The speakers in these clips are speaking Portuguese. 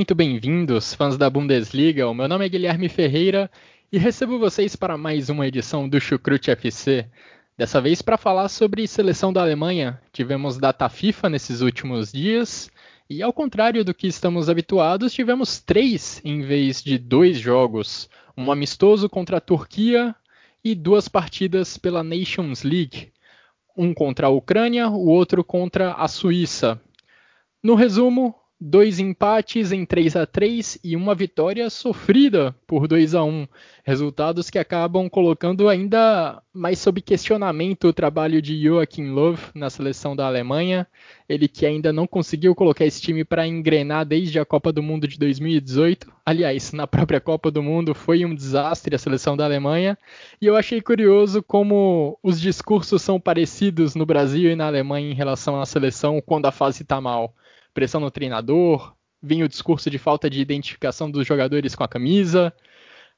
Muito bem-vindos, fãs da Bundesliga. O meu nome é Guilherme Ferreira e recebo vocês para mais uma edição do Chucrute FC. Dessa vez para falar sobre seleção da Alemanha. Tivemos data FIFA nesses últimos dias e, ao contrário do que estamos habituados, tivemos três em vez de dois jogos: um amistoso contra a Turquia e duas partidas pela Nations League. Um contra a Ucrânia, o outro contra a Suíça. No resumo, dois empates em 3 a 3 e uma vitória sofrida por 2 a 1 resultados que acabam colocando ainda mais sob questionamento o trabalho de Joachim Löw na seleção da Alemanha, ele que ainda não conseguiu colocar esse time para engrenar desde a Copa do Mundo de 2018. Aliás, na própria Copa do Mundo foi um desastre a seleção da Alemanha, e eu achei curioso como os discursos são parecidos no Brasil e na Alemanha em relação à seleção quando a fase está mal pressão no treinador, vinha o discurso de falta de identificação dos jogadores com a camisa.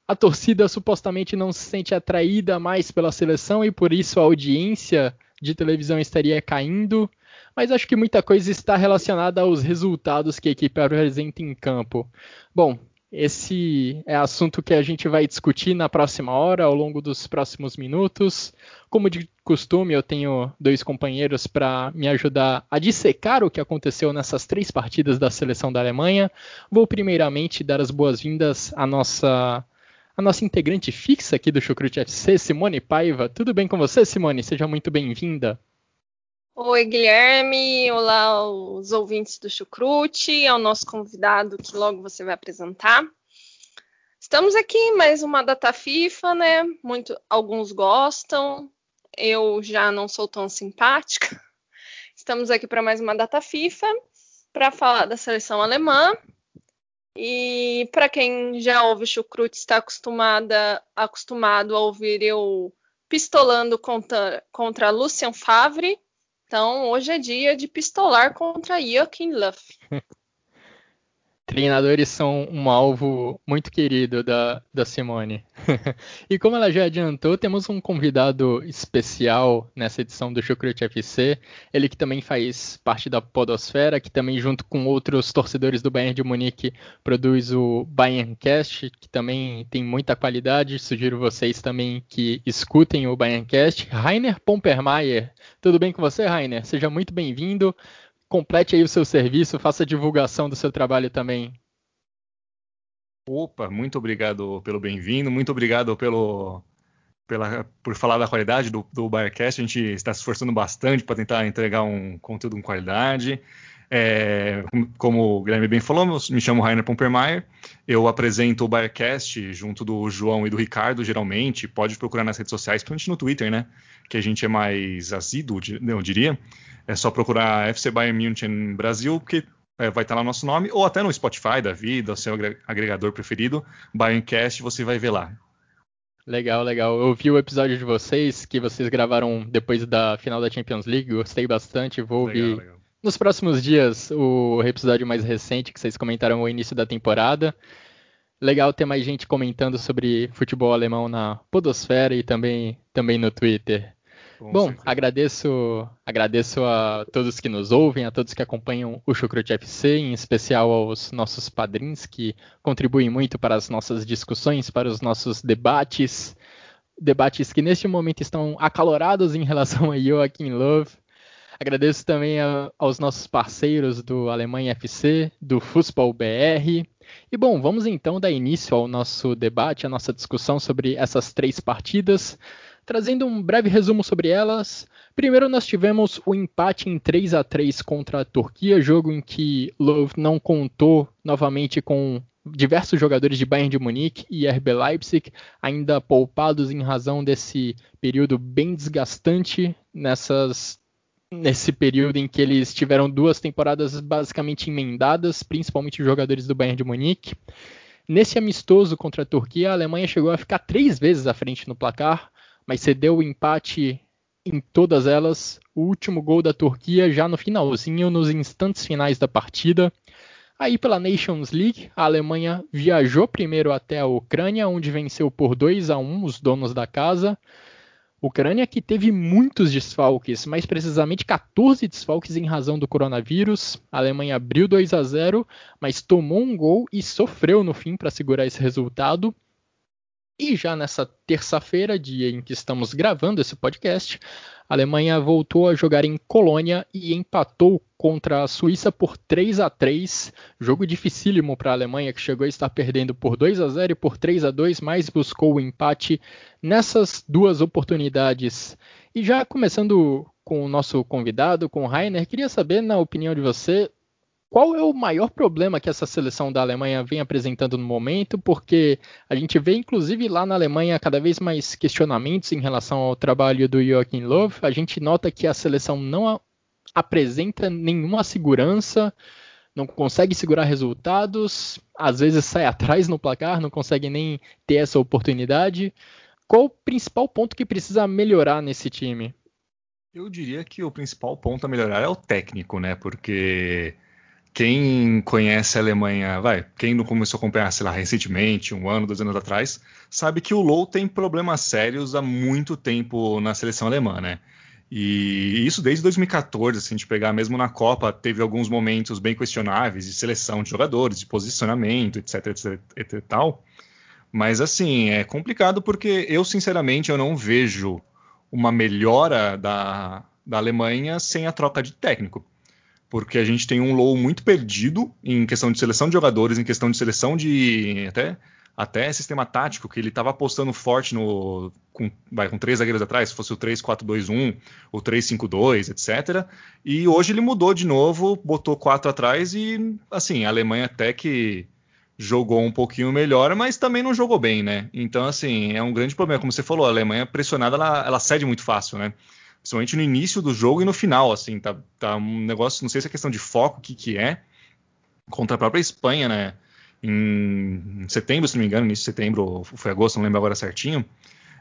A torcida supostamente não se sente atraída mais pela seleção e por isso a audiência de televisão estaria caindo. Mas acho que muita coisa está relacionada aos resultados que a equipe apresenta em campo. Bom, esse é assunto que a gente vai discutir na próxima hora, ao longo dos próximos minutos. Como de costume, eu tenho dois companheiros para me ajudar a dissecar o que aconteceu nessas três partidas da seleção da Alemanha. Vou primeiramente dar as boas-vindas à nossa a nossa integrante fixa aqui do Chucrute FC, Simone Paiva. Tudo bem com você, Simone? Seja muito bem-vinda. Oi, Guilherme. Olá, os ouvintes do Chucrute, ao nosso convidado que logo você vai apresentar. Estamos aqui mais uma data FIFA, né? Muito, alguns gostam. Eu já não sou tão simpática. Estamos aqui para mais uma data FIFA para falar da seleção alemã. E para quem já ouve Chucrute, está acostumada, acostumado a ouvir eu pistolando contra, contra Lucien Favre então, hoje é dia de pistolar contra Joachim Löw. Treinadores são um alvo muito querido da, da Simone. e como ela já adiantou, temos um convidado especial nessa edição do Chucrute FC. Ele que também faz parte da Podosfera, que também, junto com outros torcedores do Bayern de Munique, produz o Bayerncast, que também tem muita qualidade. Sugiro vocês também que escutem o Bayerncast. Rainer Pompermayer. Tudo bem com você, Rainer? Seja muito bem-vindo complete aí o seu serviço, faça divulgação do seu trabalho também. Opa, muito obrigado pelo bem-vindo, muito obrigado pelo, pela, por falar da qualidade do, do Birecast. A gente está se esforçando bastante para tentar entregar um conteúdo com qualidade. É, como o Guilherme bem falou, me chamo Rainer Pompermeier. Eu apresento o Birecast junto do João e do Ricardo, geralmente. Pode procurar nas redes sociais, principalmente no Twitter, né? Que a gente é mais assíduo, eu diria. É só procurar FC Bayern München Brasil, que é, vai estar lá nosso nome, ou até no Spotify da vida, o seu agregador preferido, Bayerncast, você vai ver lá. Legal, legal. Eu vi o episódio de vocês, que vocês gravaram depois da final da Champions League, gostei bastante, vou legal, ouvir legal. Nos próximos dias o episódio mais recente que vocês comentaram o início da temporada. Legal ter mais gente comentando sobre futebol alemão na Podosfera e também, também no Twitter. Bom, agradeço, agradeço a todos que nos ouvem, a todos que acompanham o Chucrute FC, em especial aos nossos padrinhos que contribuem muito para as nossas discussões, para os nossos debates, debates que neste momento estão acalorados em relação a Joachim Love. Agradeço também a, aos nossos parceiros do Alemanha FC, do Fußball BR. E bom, vamos então dar início ao nosso debate, à nossa discussão sobre essas três partidas. Trazendo um breve resumo sobre elas, primeiro nós tivemos o empate em 3 a 3 contra a Turquia, jogo em que Love não contou novamente com diversos jogadores de Bayern de Munique e RB Leipzig ainda poupados em razão desse período bem desgastante nessas nesse período em que eles tiveram duas temporadas basicamente emendadas, principalmente os jogadores do Bayern de Munique. Nesse amistoso contra a Turquia, a Alemanha chegou a ficar três vezes à frente no placar, mas cedeu o empate em todas elas. O último gol da Turquia já no finalzinho, nos instantes finais da partida. Aí pela Nations League, a Alemanha viajou primeiro até a Ucrânia, onde venceu por 2 a 1 os donos da casa. Ucrânia que teve muitos desfalques, mais precisamente 14 desfalques em razão do coronavírus. A Alemanha abriu 2 a 0, mas tomou um gol e sofreu no fim para segurar esse resultado. E já nessa terça-feira, dia em que estamos gravando esse podcast, a Alemanha voltou a jogar em Colônia e empatou contra a Suíça por 3 a 3 Jogo dificílimo para a Alemanha, que chegou a estar perdendo por 2 a 0 e por 3 a 2 mas buscou o empate nessas duas oportunidades. E já começando com o nosso convidado, com o Rainer, queria saber, na opinião de você, qual é o maior problema que essa seleção da Alemanha vem apresentando no momento? Porque a gente vê, inclusive, lá na Alemanha cada vez mais questionamentos em relação ao trabalho do Joachim Löw. A gente nota que a seleção não apresenta nenhuma segurança, não consegue segurar resultados, às vezes sai atrás no placar, não consegue nem ter essa oportunidade. Qual o principal ponto que precisa melhorar nesse time? Eu diria que o principal ponto a melhorar é o técnico, né? Porque quem conhece a Alemanha, vai, quem não começou a acompanhar, sei lá, recentemente, um ano, dois anos atrás, sabe que o Low tem problemas sérios há muito tempo na seleção alemã, né? E isso desde 2014, se a gente pegar mesmo na Copa, teve alguns momentos bem questionáveis de seleção de jogadores, de posicionamento, etc, etc, etc tal. Mas assim, é complicado porque eu, sinceramente, eu não vejo uma melhora da, da Alemanha sem a troca de técnico porque a gente tem um low muito perdido em questão de seleção de jogadores, em questão de seleção de até até sistema tático, que ele estava apostando forte no com, vai, com três zagueiros atrás, se fosse o 3-4-2-1, o 3-5-2, etc. E hoje ele mudou de novo, botou quatro atrás e assim, a Alemanha até que jogou um pouquinho melhor, mas também não jogou bem, né? Então, assim, é um grande problema. Como você falou, a Alemanha pressionada, ela, ela cede muito fácil, né? Principalmente no início do jogo e no final, assim, tá, tá um negócio, não sei se é questão de foco, o que que é, contra a própria Espanha, né, em, setembro, se não me engano, início de setembro, foi agosto, não lembro agora certinho,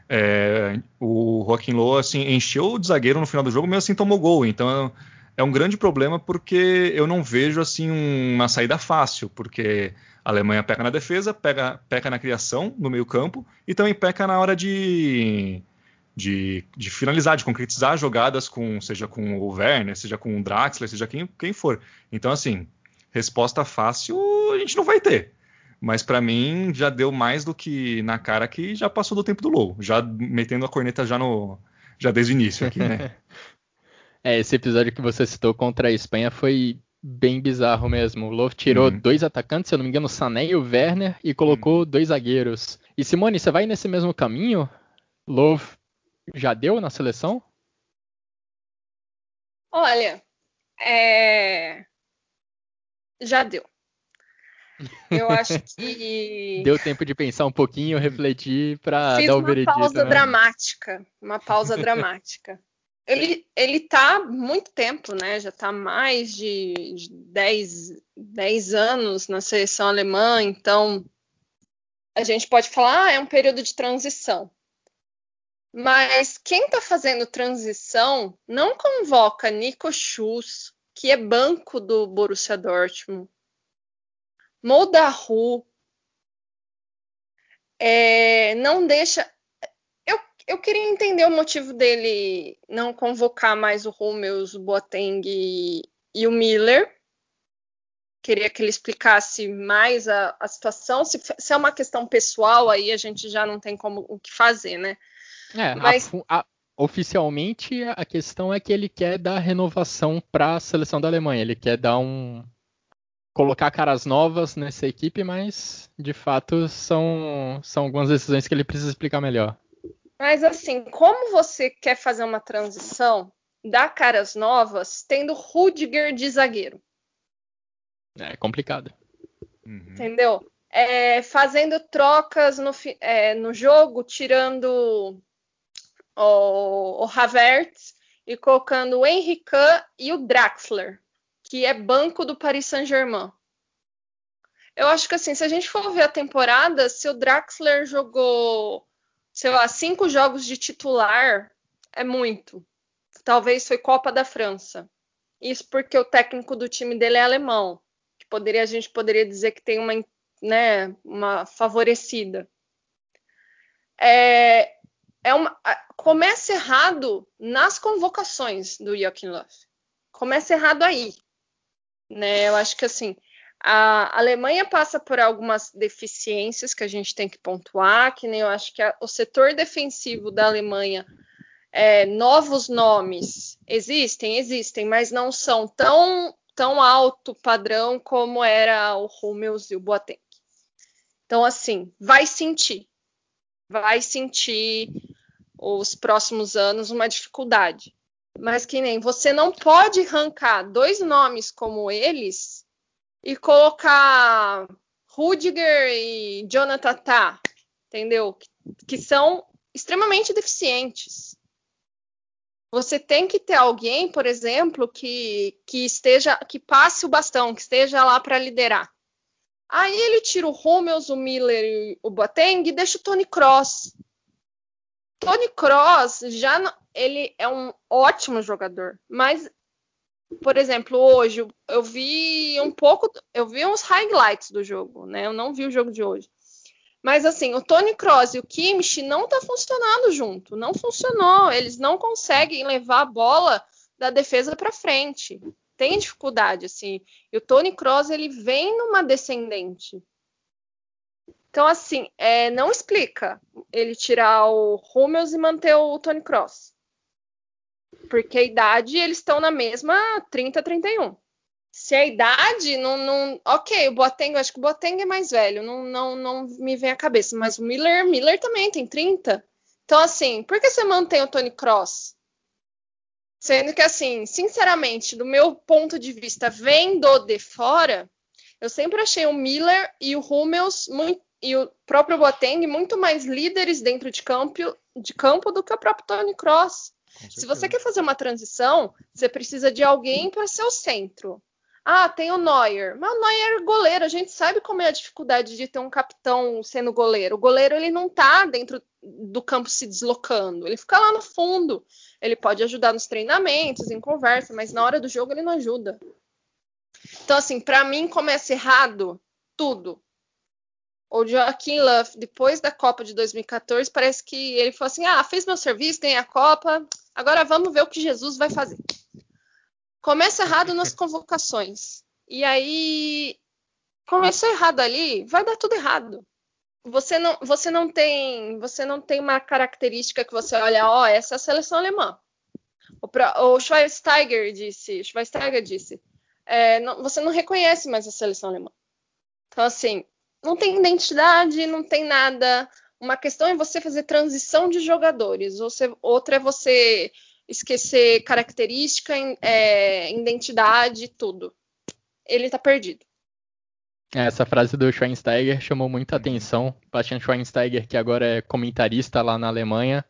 é, o Joaquim Loa, assim, encheu o zagueiro no final do jogo, mesmo assim tomou gol, então é um grande problema porque eu não vejo, assim, uma saída fácil, porque a Alemanha peca na defesa, pega, peca na criação, no meio campo, e também peca na hora de de, de, finalizar, de concretizar jogadas com, seja com o Werner, seja com o Draxler, seja quem, quem for. Então, assim, resposta fácil a gente não vai ter. Mas para mim já deu mais do que na cara que já passou do tempo do Low, já metendo a corneta já no já desde o início aqui, né? é, esse episódio que você citou contra a Espanha foi bem bizarro mesmo. O Low tirou uhum. dois atacantes, se eu não me engano, o Sané e o Werner, e colocou uhum. dois zagueiros. E Simone, você vai nesse mesmo caminho? Love já deu na seleção? Olha, é... já deu. Eu acho que. Deu tempo de pensar um pouquinho, refletir para dar o veredito. Uma pausa né? dramática. Uma pausa dramática. Ele, ele tá muito tempo, né? Já tá mais de, de 10, 10 anos na seleção alemã, então a gente pode falar, ah, é um período de transição. Mas quem está fazendo transição não convoca Nico Schuss, que é banco do Borussia Dortmund, Moldahu, é, não deixa. Eu, eu queria entender o motivo dele não convocar mais o Hummels, o Boateng e, e o Miller. Queria que ele explicasse mais a, a situação. Se, se, é uma questão pessoal, aí a gente já não tem como o que fazer, né? É, Mas... a, a, oficialmente a questão é que ele quer dar renovação para a seleção da Alemanha. Ele quer dar um colocar caras novas nessa equipe, mas de fato são, são algumas decisões que ele precisa explicar melhor. Mas assim, como você quer fazer uma transição, dar caras novas, tendo Rudiger de zagueiro? É complicado. Uhum. Entendeu? é, fazendo trocas no, é, no jogo, tirando o, o Havertz e colocando o Henrique e o Draxler, que é banco do Paris Saint-Germain. Eu acho que assim, se a gente for ver a temporada, se o Draxler jogou, sei lá, cinco jogos de titular, é muito. Talvez foi Copa da França. Isso porque o técnico do time dele é alemão. Que poderia, a gente poderia dizer que tem uma, né, uma favorecida. É, é uma, começa errado nas convocações do Joachim Löw. Começa errado aí. Né? Eu acho que assim, a Alemanha passa por algumas deficiências que a gente tem que pontuar, que nem eu acho que a, o setor defensivo da Alemanha, é, novos nomes existem, existem, mas não são tão, tão alto padrão como era o Hummels e o Boateng. Então, assim, vai sentir, vai sentir os próximos anos uma dificuldade. Mas que nem você não pode arrancar dois nomes como eles e colocar Rudiger e Jonathan Tah, entendeu? Que, são extremamente deficientes. Você tem que ter alguém, por exemplo, que, que esteja, que passe o bastão, que esteja lá para liderar. Aí ele tira o Hummels, o Miller e o Boateng e deixa o Tony Cross. Tony Cross já ele é um ótimo jogador, mas por exemplo, hoje eu vi um pouco, eu vi uns highlights do jogo, né? Eu não vi o jogo de hoje. Mas assim, o Tony Kroos e o Kimmich não tá funcionando junto, não funcionou. Eles não conseguem levar a bola da defesa para frente. Tem dificuldade assim. E o Tony Kroos ele vem numa descendente. Então assim, é, não explica ele tirar o Hummels e manter o Tony Kroos. Porque a idade, eles estão na mesma 30, 31. Se a idade não. não ok, o Boateng, eu acho que o Boateng é mais velho, não, não, não me vem à cabeça. Mas o Miller, Miller também tem 30. Então, assim, por que você mantém o Tony Cross? Sendo que, assim, sinceramente, do meu ponto de vista, vendo de fora, eu sempre achei o Miller e o Hummels muito, e o próprio Boateng muito mais líderes dentro de campo, de campo do que o próprio Tony Cross. Se você quer fazer uma transição, você precisa de alguém para ser o centro. Ah, tem o Neuer. Mas o Neuer é goleiro. A gente sabe como é a dificuldade de ter um capitão sendo goleiro. O goleiro ele não está dentro do campo se deslocando. Ele fica lá no fundo. Ele pode ajudar nos treinamentos, em conversa, mas na hora do jogo ele não ajuda. Então, assim, para mim começa errado tudo o Joaquim Love, depois da Copa de 2014, parece que ele falou assim: ah, fez meu serviço, ganhei a Copa, agora vamos ver o que Jesus vai fazer. Começa errado nas convocações. E aí, começou errado ali, vai dar tudo errado. Você não, você não tem, você não tem uma característica que você olha, ó, oh, essa é a seleção alemã. O, o Schweinsteiger disse, Schweinsteiger disse, é, não, você não reconhece mais a seleção alemã. Então, assim, não tem identidade, não tem nada. Uma questão é você fazer transição de jogadores, outra é você esquecer característica, é, identidade, tudo. Ele tá perdido. Essa frase do Schweinsteiger chamou muita atenção. Bastian Schweinsteiger, que agora é comentarista lá na Alemanha,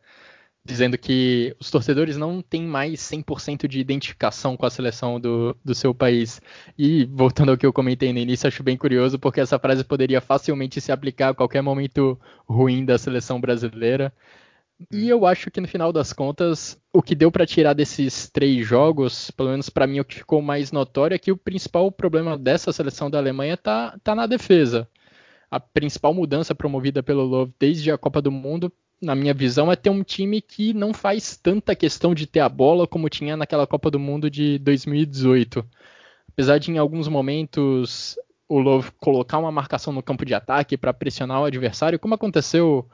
dizendo que os torcedores não têm mais 100% de identificação com a seleção do, do seu país. E, voltando ao que eu comentei no início, acho bem curioso, porque essa frase poderia facilmente se aplicar a qualquer momento ruim da seleção brasileira. E eu acho que no final das contas, o que deu para tirar desses três jogos, pelo menos para mim o que ficou mais notório é que o principal problema dessa seleção da Alemanha tá, tá na defesa. A principal mudança promovida pelo Love desde a Copa do Mundo na minha visão, é ter um time que não faz tanta questão de ter a bola como tinha naquela Copa do Mundo de 2018. Apesar de em alguns momentos o Love colocar uma marcação no campo de ataque para pressionar o adversário, como aconteceu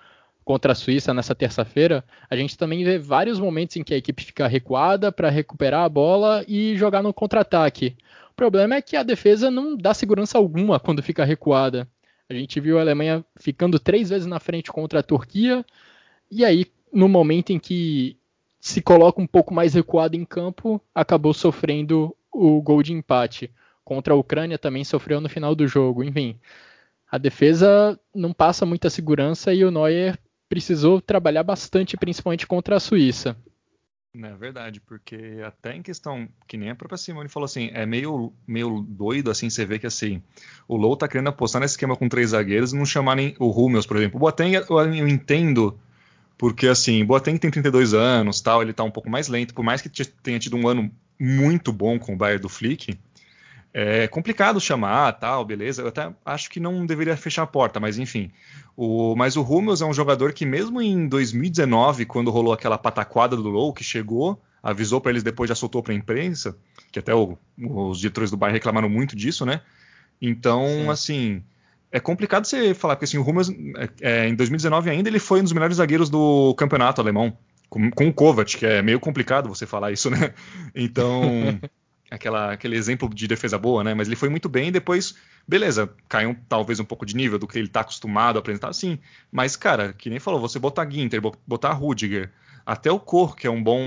contra a Suíça nessa terça-feira, a gente também vê vários momentos em que a equipe fica recuada para recuperar a bola e jogar no contra-ataque. O problema é que a defesa não dá segurança alguma quando fica recuada. A gente viu a Alemanha ficando três vezes na frente contra a Turquia, e aí, no momento em que se coloca um pouco mais recuado em campo, acabou sofrendo o gol de empate. Contra a Ucrânia também sofreu no final do jogo. Enfim, a defesa não passa muita segurança e o Neuer precisou trabalhar bastante, principalmente contra a Suíça. É verdade, porque até em questão, que nem a própria Simone falou assim, é meio, meio doido assim, você vê que assim, o Low tá querendo apostar nesse esquema com três zagueiros e não chamarem o Hummels, por exemplo. O Boateng eu entendo, porque assim, o Boateng tem 32 anos, tal, ele tá um pouco mais lento, por mais que tenha tido um ano muito bom com o Bayern do Flick, é complicado chamar, tal, beleza. Eu até acho que não deveria fechar a porta, mas enfim. O, mas o Hummels é um jogador que mesmo em 2019, quando rolou aquela pataquada do Low, que chegou, avisou para eles depois já soltou para a imprensa, que até o, os diretores do Bayern reclamaram muito disso, né? Então, Sim. assim, é complicado você falar, porque assim, o Hummels, é, é, em 2019 ainda, ele foi um dos melhores zagueiros do campeonato alemão, com, com o Kovac, que é meio complicado você falar isso, né? Então, aquela, aquele exemplo de defesa boa, né? Mas ele foi muito bem e depois, beleza, caiu talvez um pouco de nível do que ele está acostumado a apresentar, sim. Mas, cara, que nem falou, você botar Ginter, botar Rudiger, até o Cor, que é um bom,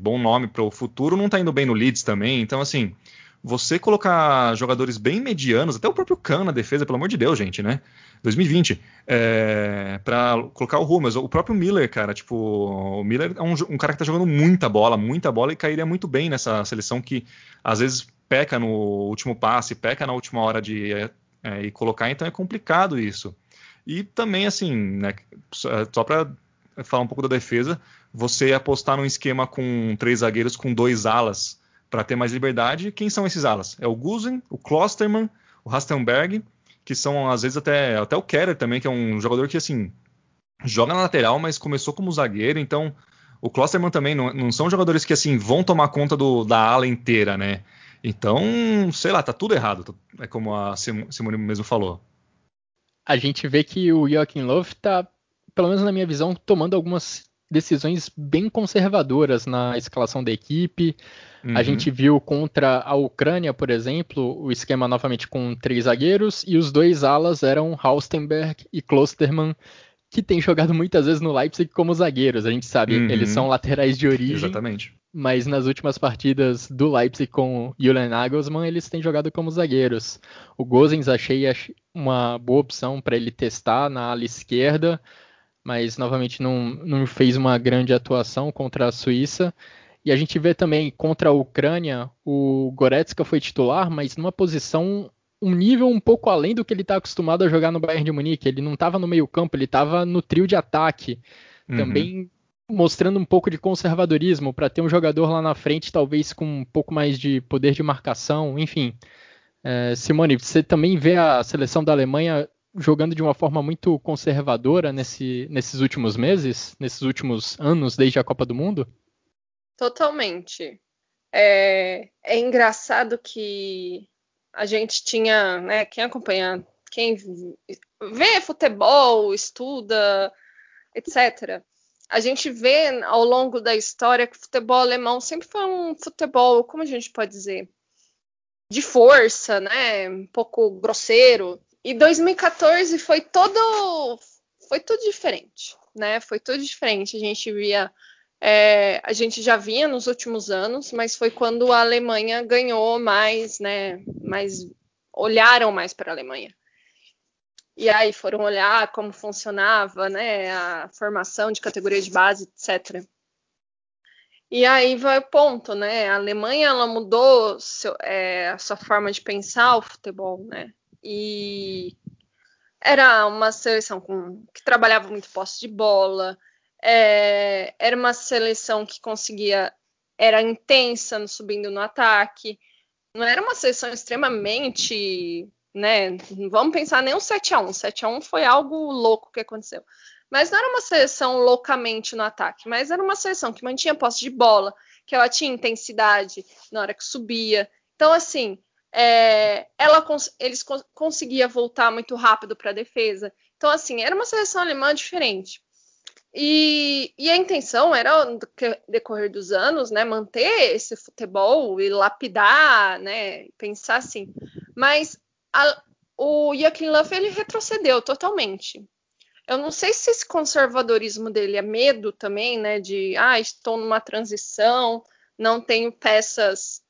bom nome para o futuro, não está indo bem no Leeds também. Então, assim, você colocar jogadores bem medianos, até o próprio Kahn na defesa, pelo amor de Deus, gente, né? 2020, é, para colocar o Hummels, o próprio Miller, cara, tipo, o Miller é um, um, cara que tá jogando muita bola, muita bola e cairia muito bem nessa seleção que às vezes peca no último passe, peca na última hora de é, é, colocar, então é complicado isso. E também, assim, né, só para falar um pouco da defesa, você apostar num esquema com três zagueiros com dois alas para ter mais liberdade. Quem são esses alas? É o Gusen, o Klosterman, o Rastenberg, que são às vezes até, até o Keller também, que é um jogador que assim joga na lateral, mas começou como zagueiro, então o Klosterman também não, não são jogadores que assim vão tomar conta do, da ala inteira, né? Então, sei lá, tá tudo errado, é como a Simone mesmo falou. A gente vê que o Joachim Löw tá, pelo menos na minha visão, tomando algumas decisões bem conservadoras na escalação da equipe. Uhum. A gente viu contra a Ucrânia, por exemplo, o esquema novamente com três zagueiros e os dois alas eram Haustenberg e Klosterman, que têm jogado muitas vezes no Leipzig como zagueiros. A gente sabe, uhum. eles são laterais de origem. Exatamente. Mas nas últimas partidas do Leipzig com Julian Nagelsmann, eles têm jogado como zagueiros. O Gozens achei uma boa opção para ele testar na ala esquerda mas novamente não, não fez uma grande atuação contra a Suíça. E a gente vê também contra a Ucrânia, o Goretzka foi titular, mas numa posição um nível um pouco além do que ele está acostumado a jogar no Bayern de Munique. Ele não estava no meio campo, ele estava no trio de ataque. Uhum. Também mostrando um pouco de conservadorismo para ter um jogador lá na frente, talvez com um pouco mais de poder de marcação, enfim. É, Simone, você também vê a seleção da Alemanha jogando de uma forma muito conservadora nesse, nesses últimos meses, nesses últimos anos, desde a Copa do Mundo? Totalmente. É, é engraçado que a gente tinha, né, quem acompanha, quem vê futebol, estuda, etc. A gente vê ao longo da história que o futebol alemão sempre foi um futebol, como a gente pode dizer, de força, né, um pouco grosseiro. E 2014 foi todo foi tudo diferente, né? Foi tudo diferente. A gente via é, a gente já via nos últimos anos, mas foi quando a Alemanha ganhou mais, né? Mais olharam mais para a Alemanha. E aí foram olhar como funcionava, né? A formação de categoria de base, etc. E aí vai o ponto, né? A Alemanha ela mudou seu, é, a sua forma de pensar o futebol, né? E era uma seleção com, que trabalhava muito posse de bola, é, era uma seleção que conseguia, era intensa no subindo no ataque, não era uma seleção extremamente, né, não vamos pensar nem um 7 a 1 7 a 1 foi algo louco que aconteceu. Mas não era uma seleção loucamente no ataque, mas era uma seleção que mantinha posse de bola, que ela tinha intensidade na hora que subia. Então, assim, é, ela, eles conseguia voltar muito rápido para a defesa. Então, assim, era uma seleção alemã diferente. E, e, a intenção era, no decorrer dos anos, né, manter esse futebol e lapidar, né, pensar assim. Mas a, o Joachim Löw, ele retrocedeu totalmente. Eu não sei se esse conservadorismo dele é medo também, né, de, ah, estou numa transição, não tenho peças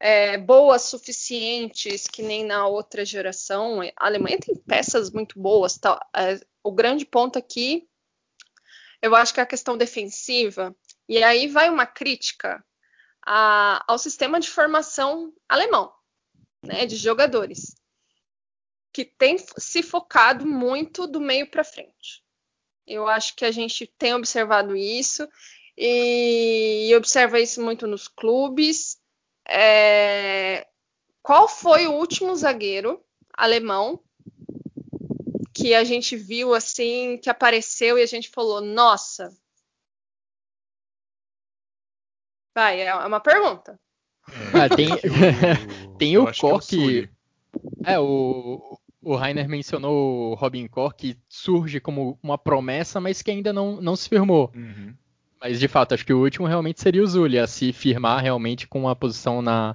é, boas suficientes que nem na outra geração. A Alemanha tem peças muito boas. Tá? É, o grande ponto aqui, eu acho que é a questão defensiva. E aí vai uma crítica a, ao sistema de formação alemão, né, de jogadores, que tem se focado muito do meio para frente. Eu acho que a gente tem observado isso e observa isso muito nos clubes é, qual foi o último zagueiro alemão que a gente viu assim, que apareceu e a gente falou, nossa. Vai, é uma pergunta. Ah, tem, tem o Koch. É, é, o, o Rainer mencionou o Robin Koch, que surge como uma promessa, mas que ainda não, não se firmou. Uhum. Mas de fato, acho que o último realmente seria o Zulia, se firmar realmente com uma posição na,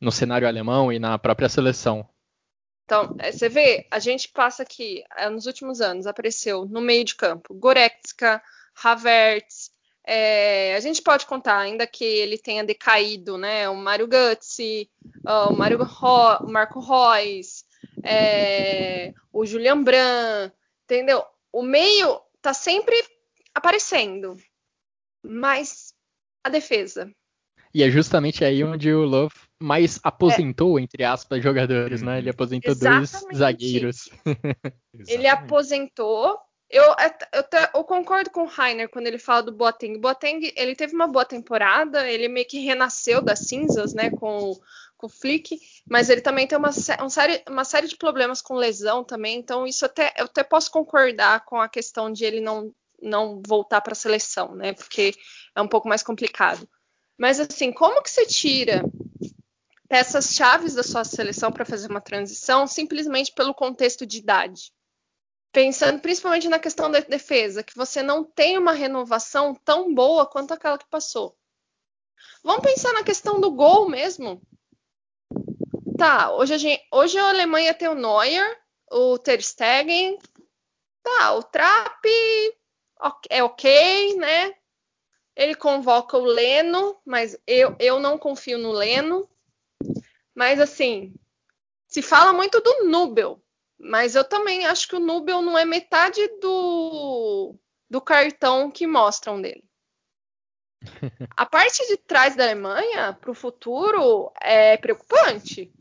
no cenário alemão e na própria seleção. Então, é, você vê, a gente passa aqui, é, nos últimos anos, apareceu no meio de campo Goretzka, Havertz, é, a gente pode contar, ainda que ele tenha decaído, né? O Mário Götze, o, Mario Ro, o Marco Reus, é, o Julian Brandt, entendeu? O meio tá sempre aparecendo mas a defesa. E é justamente aí onde o Love mais aposentou, é. entre aspas, jogadores, né? Ele aposentou Exatamente. dois zagueiros. ele aposentou. Eu, eu, eu, concordo com o Rainer quando ele fala do Boateng. Boateng, ele teve uma boa temporada, ele meio que renasceu das cinzas, né, com, com o Flick, mas ele também tem uma, um série, uma série de problemas com lesão também, então isso até, eu até posso concordar com a questão de ele não não voltar para a seleção, né? Porque é um pouco mais complicado. Mas assim, como que você tira peças chaves da sua seleção para fazer uma transição simplesmente pelo contexto de idade? Pensando principalmente na questão da defesa, que você não tem uma renovação tão boa quanto aquela que passou. Vamos pensar na questão do gol mesmo. Tá, hoje a, gente, hoje a Alemanha tem o Neuer, o Ter Stegen, tá, o Trapp é ok, né? Ele convoca o Leno, mas eu, eu não confio no Leno. Mas assim, se fala muito do Nubel, mas eu também acho que o Nubel não é metade do, do cartão que mostram dele. A parte de trás da Alemanha para o futuro é preocupante.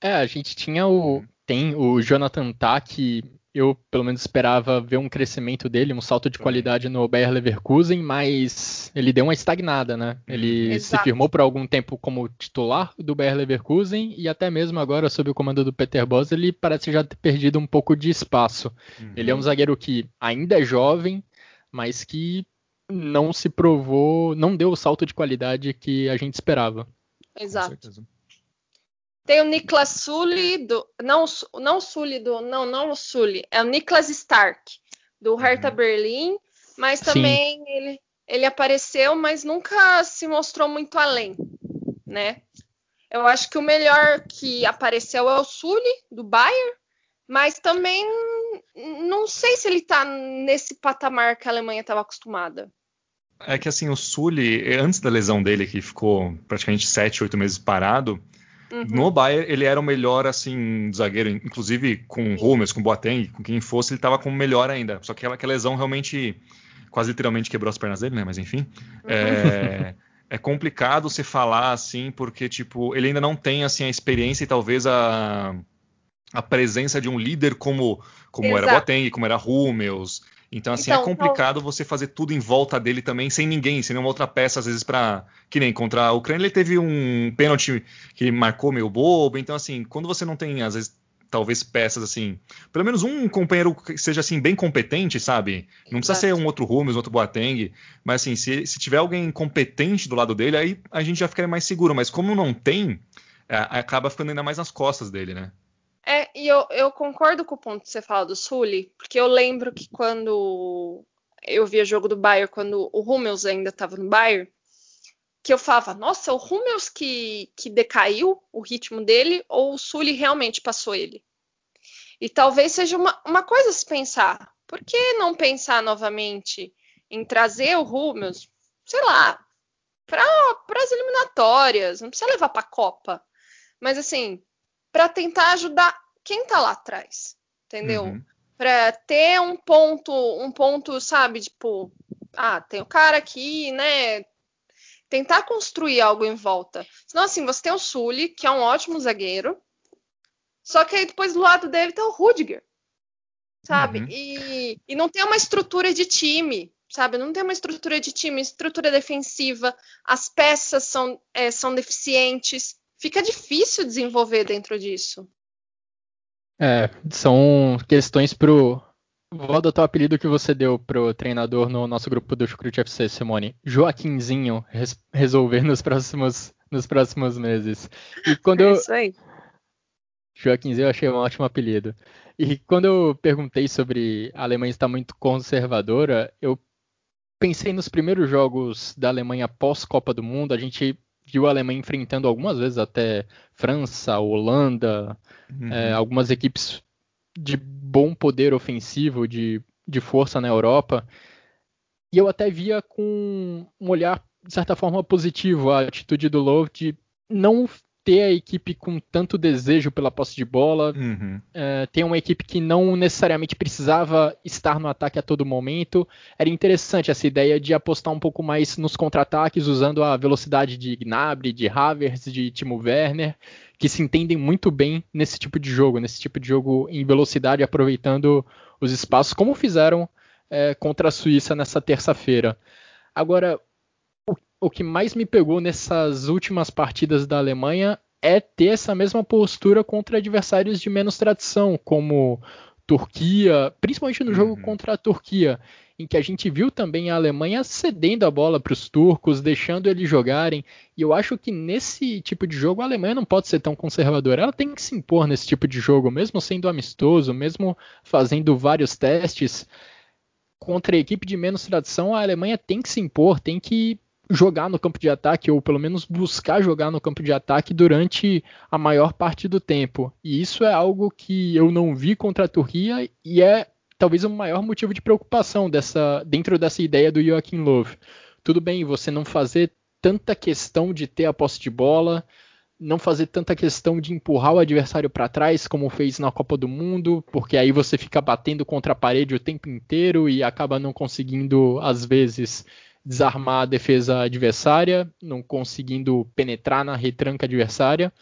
É, a gente tinha o tem o Jonathan Tah que eu pelo menos esperava ver um crescimento dele, um salto de qualidade no Bayer Leverkusen, mas ele deu uma estagnada, né? Ele Exato. se firmou por algum tempo como titular do Bayer Leverkusen e até mesmo agora sob o comando do Peter Bosz, ele parece já ter perdido um pouco de espaço. Uhum. Ele é um zagueiro que ainda é jovem, mas que não se provou, não deu o salto de qualidade que a gente esperava. Exato. Tem o Niklas Sully do. Não, não Sully do. Não, não o Sully. É o Niklas Stark, do Hertha uhum. Berlim. Mas também ele, ele apareceu, mas nunca se mostrou muito além, né? Eu acho que o melhor que apareceu é o Sully, do Bayern, mas também não sei se ele tá nesse patamar que a Alemanha estava acostumada. É que assim, o Sully, antes da lesão dele, que ficou praticamente 7, 8 meses parado, Uhum. No Bayern, ele era o melhor, assim, zagueiro, inclusive com o Hummels, com o Boateng, com quem fosse, ele estava como melhor ainda. Só que aquela lesão realmente, quase literalmente quebrou as pernas dele, né? Mas enfim. Uhum. É, é complicado você falar, assim, porque, tipo, ele ainda não tem, assim, a experiência e talvez a, a presença de um líder como, como era Boateng, como era Hummels, então, assim, é então, é complicado você fazer tudo em volta dele também, sem ninguém, sem nenhuma outra peça, às vezes, para Que nem contra a Ucrânia, ele teve um pênalti que marcou meio bobo. Então, assim, quando você não tem, às vezes, talvez peças assim, pelo menos um companheiro que seja assim bem competente, sabe? Não precisa Exato. ser um outro Rumes, um outro Boateng, mas assim, se, se tiver alguém competente do lado dele, aí a gente já ficaria mais seguro. Mas como não tem, é, acaba ficando ainda mais nas costas dele, né? É, e eu, eu concordo com o ponto que você fala do Sully, porque eu lembro que quando eu via jogo do Bayern, quando o Hummels ainda estava no Bayern, que eu falava, nossa, o Hummels que, que decaiu o ritmo dele ou o Sully realmente passou ele? E talvez seja uma, uma coisa se pensar. Por que não pensar novamente em trazer o Hummels, sei lá, para as eliminatórias, não precisa levar para a Copa, mas assim, para tentar ajudar quem está lá atrás, entendeu? Uhum. Para ter um ponto, um ponto, sabe, tipo, ah, tem o cara aqui, né? Tentar construir algo em volta. Senão, assim, você tem o Sully, que é um ótimo zagueiro, só que aí depois do lado dele tá o Rudiger, sabe? Uhum. E, e não tem uma estrutura de time, sabe? Não tem uma estrutura de time, estrutura defensiva, as peças são, é, são deficientes. Fica difícil desenvolver dentro disso. É, são questões pro. Vou adotar o apelido que você deu pro treinador no nosso grupo do Chucrute FC, Simone. Joaquinzinho res resolver nos próximos, nos próximos meses. E quando é isso aí. Joaquinzinho eu achei um ótimo apelido. E quando eu perguntei sobre a Alemanha estar muito conservadora, eu pensei nos primeiros jogos da Alemanha pós-Copa do Mundo, a gente viu a Alemanha enfrentando algumas vezes até França, Holanda, uhum. é, algumas equipes de bom poder ofensivo, de, de força na Europa. E eu até via com um olhar, de certa forma, positivo a atitude do Love de não ter a equipe com tanto desejo pela posse de bola, uhum. é, ter uma equipe que não necessariamente precisava estar no ataque a todo momento. Era interessante essa ideia de apostar um pouco mais nos contra-ataques, usando a velocidade de Gnabry, de Havertz, de Timo Werner, que se entendem muito bem nesse tipo de jogo, nesse tipo de jogo em velocidade, aproveitando os espaços, como fizeram é, contra a Suíça nessa terça-feira. Agora, o que mais me pegou nessas últimas partidas da Alemanha é ter essa mesma postura contra adversários de menos tradição, como Turquia, principalmente no jogo uhum. contra a Turquia, em que a gente viu também a Alemanha cedendo a bola para os turcos, deixando eles jogarem. E eu acho que nesse tipo de jogo a Alemanha não pode ser tão conservadora. Ela tem que se impor nesse tipo de jogo, mesmo sendo amistoso, mesmo fazendo vários testes. Contra a equipe de menos tradição, a Alemanha tem que se impor, tem que jogar no campo de ataque, ou pelo menos buscar jogar no campo de ataque durante a maior parte do tempo. E isso é algo que eu não vi contra a Turquia e é talvez o maior motivo de preocupação dessa, dentro dessa ideia do Joachim Löw. Tudo bem você não fazer tanta questão de ter a posse de bola, não fazer tanta questão de empurrar o adversário para trás, como fez na Copa do Mundo, porque aí você fica batendo contra a parede o tempo inteiro e acaba não conseguindo, às vezes, desarmar a defesa adversária, não conseguindo penetrar na retranca adversária.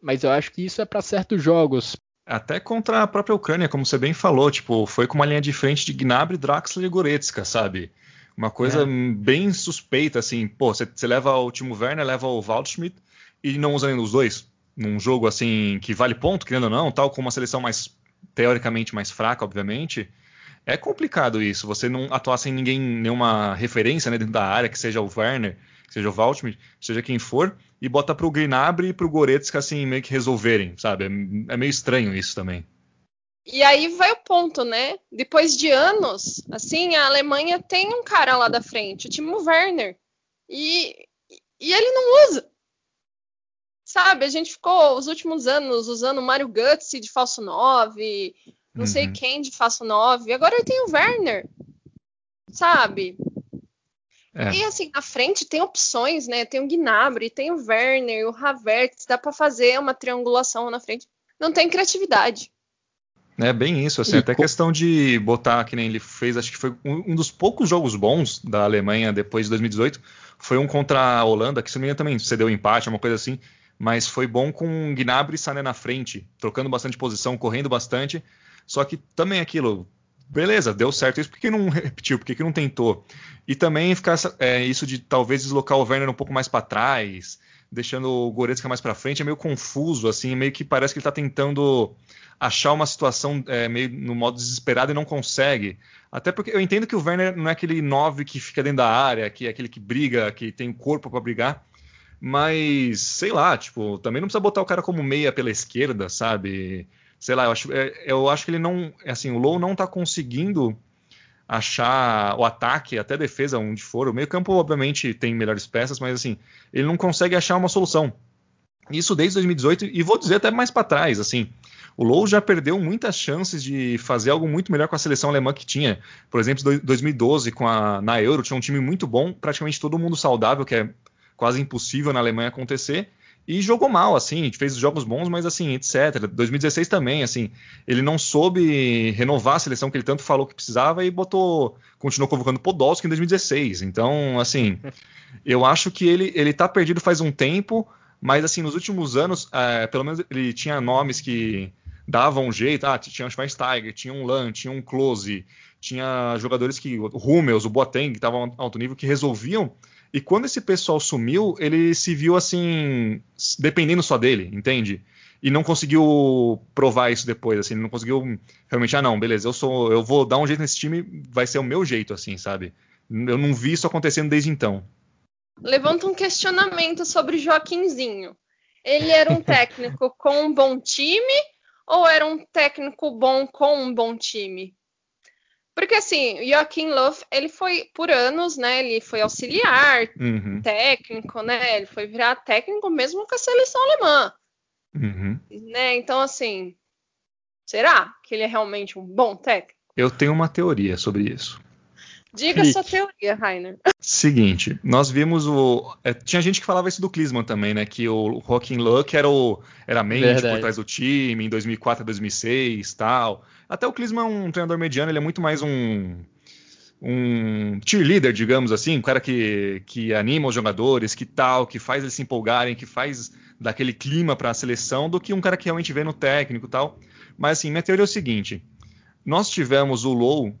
Mas eu acho que isso é para certos jogos. Até contra a própria Ucrânia, como você bem falou, tipo, foi com uma linha de frente de Gnabry, Draxler e Goretzka, sabe? Uma coisa é. bem suspeita, assim. Pô, você, você leva o Timo Werner, leva o Waldschmidt e não usa nenhum dos dois. Num jogo, assim, que vale ponto, querendo ou não, tal, com uma seleção mais, teoricamente, mais fraca, obviamente é complicado isso. Você não atuar sem ninguém, nenhuma referência né, dentro da área, que seja o Werner, que seja o Waldschmidt, seja quem for, e bota pro Gnabry e pro Goretzka assim meio que resolverem, sabe? É, é meio estranho isso também. E aí vai o ponto, né? Depois de anos, assim, a Alemanha tem um cara lá da frente, o Timo Werner, e, e ele não usa. Sabe, a gente ficou os últimos anos usando Mario Götze de falso 9, não uhum. sei quem de Faço 9. Agora eu tenho o Werner. Sabe? É. E assim, na frente tem opções, né? Tem o Gnabry, tem o Werner, o Havertz, dá para fazer uma triangulação na frente. Não tem criatividade. É bem isso, assim, e até co... questão de botar, que nem ele fez, acho que foi um, um, dos poucos jogos bons da Alemanha depois de 2018, foi um contra a Holanda, que se não me engano também cedeu empate, uma coisa assim, mas foi bom com Gnabry e Sané na frente, trocando bastante posição, correndo bastante, só que também aquilo, beleza, deu certo isso, por que não repetiu? Por que, não tentou? E também ficar é, isso de talvez deslocar o Werner um pouco mais para trás, deixando o Goretzka mais para frente, é meio confuso, assim, meio que parece que ele está tentando achar uma situação é, meio no modo desesperado e não consegue. Até porque eu entendo que o Werner não é aquele 9 que fica dentro da área, que é aquele que briga, que tem corpo para brigar, mas sei lá, tipo, também não precisa botar o cara como meia pela esquerda, sabe? Sei lá, eu acho, é, eu acho que ele não, assim, o Low não está conseguindo achar o ataque, até defesa, onde for. O meio-campo, obviamente, tem melhores peças, mas assim, ele não consegue achar uma solução. Isso desde 2018, e vou dizer até mais para trás, assim. O Low já perdeu muitas chances de fazer algo muito melhor com a seleção alemã que tinha. Por exemplo, em 2012, com a, na Euro, tinha um time muito bom, praticamente todo mundo saudável, que é quase impossível na Alemanha acontecer. E jogou mal, assim, fez jogos bons, mas assim, etc. 2016 também, assim, ele não soube renovar a seleção que ele tanto falou que precisava e botou, continuou convocando Podolski em 2016. Então, assim, eu acho que ele ele tá perdido faz um tempo, mas assim, nos últimos anos, é, pelo menos ele tinha nomes que davam um jeito, ah, tinha o Schweinsteiger, tinha um Lan, tinha um Close, tinha jogadores que, o Hummels, o Boateng, que estavam alto nível, que resolviam e quando esse pessoal sumiu, ele se viu assim, dependendo só dele, entende? E não conseguiu provar isso depois, assim, não conseguiu realmente, ah, não, beleza, eu sou, eu vou dar um jeito nesse time, vai ser o meu jeito, assim, sabe? Eu não vi isso acontecendo desde então. Levanta um questionamento sobre Joaquinzinho. Ele era um técnico com um bom time ou era um técnico bom com um bom time? Porque assim, Joaquim Love, ele foi por anos, né? Ele foi auxiliar, uhum. técnico, né? Ele foi virar técnico mesmo com a seleção alemã. Uhum. Né? Então, assim, será que ele é realmente um bom técnico? Eu tenho uma teoria sobre isso. Diga Clique. sua teoria, Rainer. Seguinte, nós vimos o. É, tinha gente que falava isso do Klinsmann também, né? Que o Joaquim Luck era o era mente Verdade. por trás do time em 2004 a 2006 tal. Até o Klinsmann é um treinador mediano, ele é muito mais um um cheerleader, digamos assim, um cara que, que anima os jogadores, que tal, que faz eles se empolgarem, que faz daquele clima para a seleção, do que um cara que realmente vê no técnico tal. Mas assim, minha teoria é o seguinte: nós tivemos o Low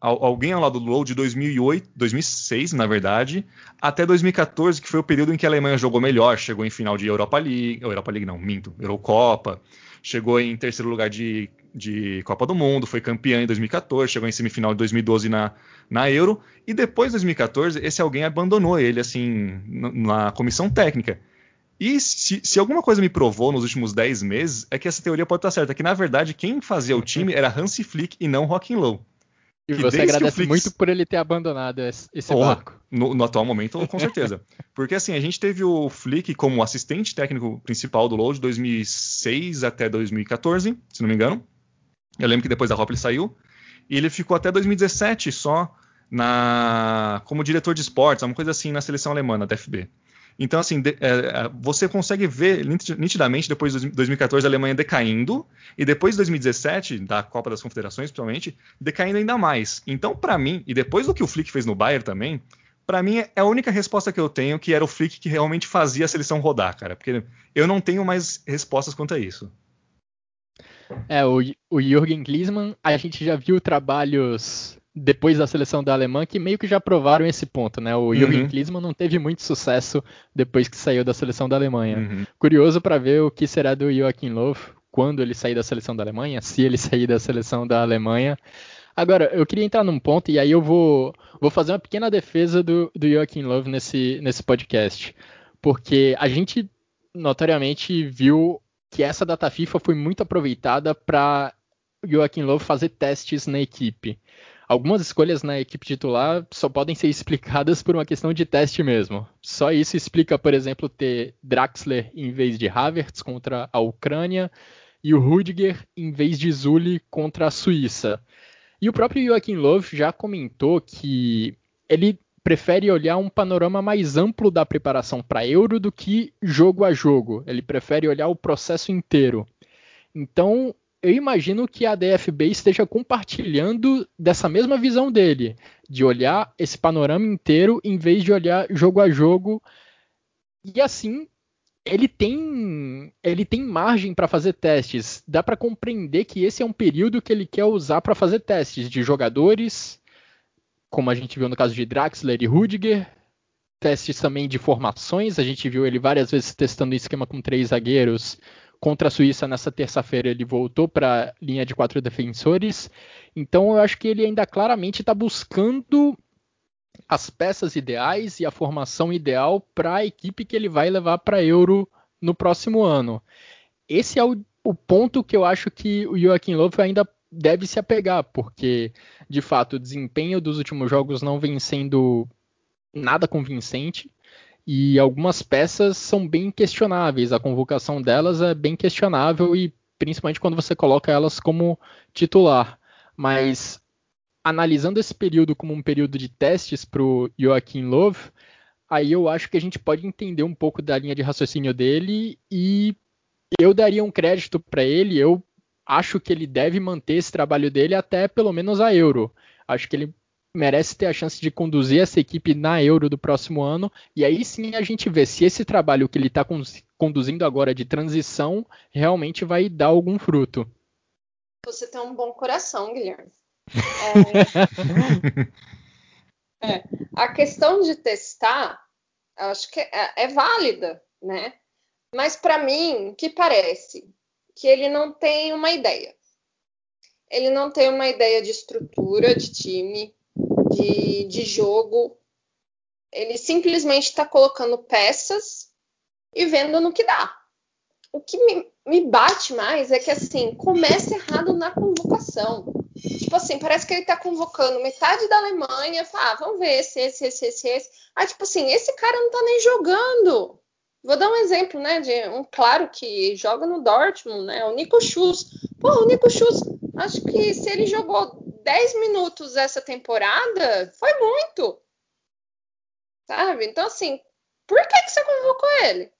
alguém ao lado do Low de 2008, 2006, na verdade, até 2014, que foi o período em que a Alemanha jogou melhor, chegou em final de Europa League, Europa League não, minto, Eurocopa, chegou em terceiro lugar de, de Copa do Mundo, foi campeã em 2014, chegou em semifinal de 2012 na, na Euro, e depois de 2014, esse alguém abandonou ele, assim, na comissão técnica. E se, se, alguma coisa me provou nos últimos 10 meses, é que essa teoria pode estar certa, que na verdade quem fazia o time era Hansi Flick e não Rockin' Low. E você agradece Flix... muito por ele ter abandonado esse oh, barco. No, no, atual momento, com certeza. Porque assim, a gente teve o Flick como assistente técnico principal do Low de 2006 até 2014, se não me engano. Eu lembro que depois da Hop ele saiu. E ele ficou até 2017 só na como diretor de esportes, uma coisa assim na seleção alemã, da FB. Então, assim, de, é, é, você consegue ver nitidamente depois de 2014 a Alemanha decaindo, e depois de 2017, da Copa das Confederações, principalmente, decaindo ainda mais. Então, para mim, e depois do que o Flick fez no Bayern também, para mim é a única resposta que eu tenho que era o Flick que realmente fazia a seleção rodar, cara. Porque eu não tenho mais respostas quanto a isso. É, o, o Jürgen Klinsmann, a gente já viu trabalhos depois da seleção da Alemanha que meio que já provaram esse ponto, né? O Jürgen uhum. Klinsmann não teve muito sucesso depois que saiu da seleção da Alemanha. Uhum. Curioso para ver o que será do Joachim Löw quando ele sair da seleção da Alemanha, se ele sair da seleção da Alemanha. Agora, eu queria entrar num ponto e aí eu vou, vou fazer uma pequena defesa do, do Joachim Löw nesse, nesse podcast, porque a gente notoriamente viu que essa data FIFA foi muito aproveitada para Joachim Löw fazer testes na equipe algumas escolhas na equipe titular só podem ser explicadas por uma questão de teste mesmo. Só isso explica, por exemplo, ter Draxler em vez de Havertz contra a Ucrânia e o Rudiger em vez de Zulli contra a Suíça. E o próprio Joachim Löw já comentou que ele prefere olhar um panorama mais amplo da preparação para Euro do que jogo a jogo. Ele prefere olhar o processo inteiro. Então, eu imagino que a DFB esteja compartilhando dessa mesma visão dele, de olhar esse panorama inteiro em vez de olhar jogo a jogo. E assim, ele tem ele tem margem para fazer testes. Dá para compreender que esse é um período que ele quer usar para fazer testes de jogadores, como a gente viu no caso de Draxler e Rudiger, testes também de formações. A gente viu ele várias vezes testando esquema com três zagueiros Contra a Suíça nessa terça-feira ele voltou para a linha de quatro defensores. Então eu acho que ele ainda claramente está buscando as peças ideais e a formação ideal para a equipe que ele vai levar para Euro no próximo ano. Esse é o, o, ponto que eu acho que o Joaquim Löw ainda deve se apegar, porque de fato o desempenho dos últimos jogos não vem sendo nada convincente e algumas peças são bem questionáveis. A convocação delas é bem questionável e principalmente quando você coloca elas como titular. Mas analisando esse período como um período de testes para o Joaquim Love, aí eu acho que a gente pode entender um pouco da linha de raciocínio dele e eu daria um crédito para ele. Eu acho que ele deve manter esse trabalho dele até pelo menos a Euro. Acho que ele merece ter a chance de conduzir essa equipe na Euro do próximo ano. E aí sim a gente vê se esse trabalho que ele está conduzindo agora de transição realmente vai dar algum fruto. Você tem um bom coração, Guilherme. É, é, a questão de testar, acho que é, é válida, né? Mas para mim, que parece que ele não tem uma ideia. Ele não tem uma ideia de estrutura de time, de, de jogo. Ele simplesmente está colocando peças e vendo no que dá. O que me, me bate mais é que assim começa errado na convocação. Tipo assim, parece que ele tá convocando metade da Alemanha, fala, ah, vamos ver esse, esse, esse, esse, esse. Aí, tipo assim, esse cara não tá nem jogando. Vou dar um exemplo, né, de um claro que joga no Dortmund, né, o Nico Schuss. Pô, o Nico Schuss, acho que se ele jogou 10 minutos essa temporada, foi muito. Sabe? Então, assim, por que, que você convocou ele?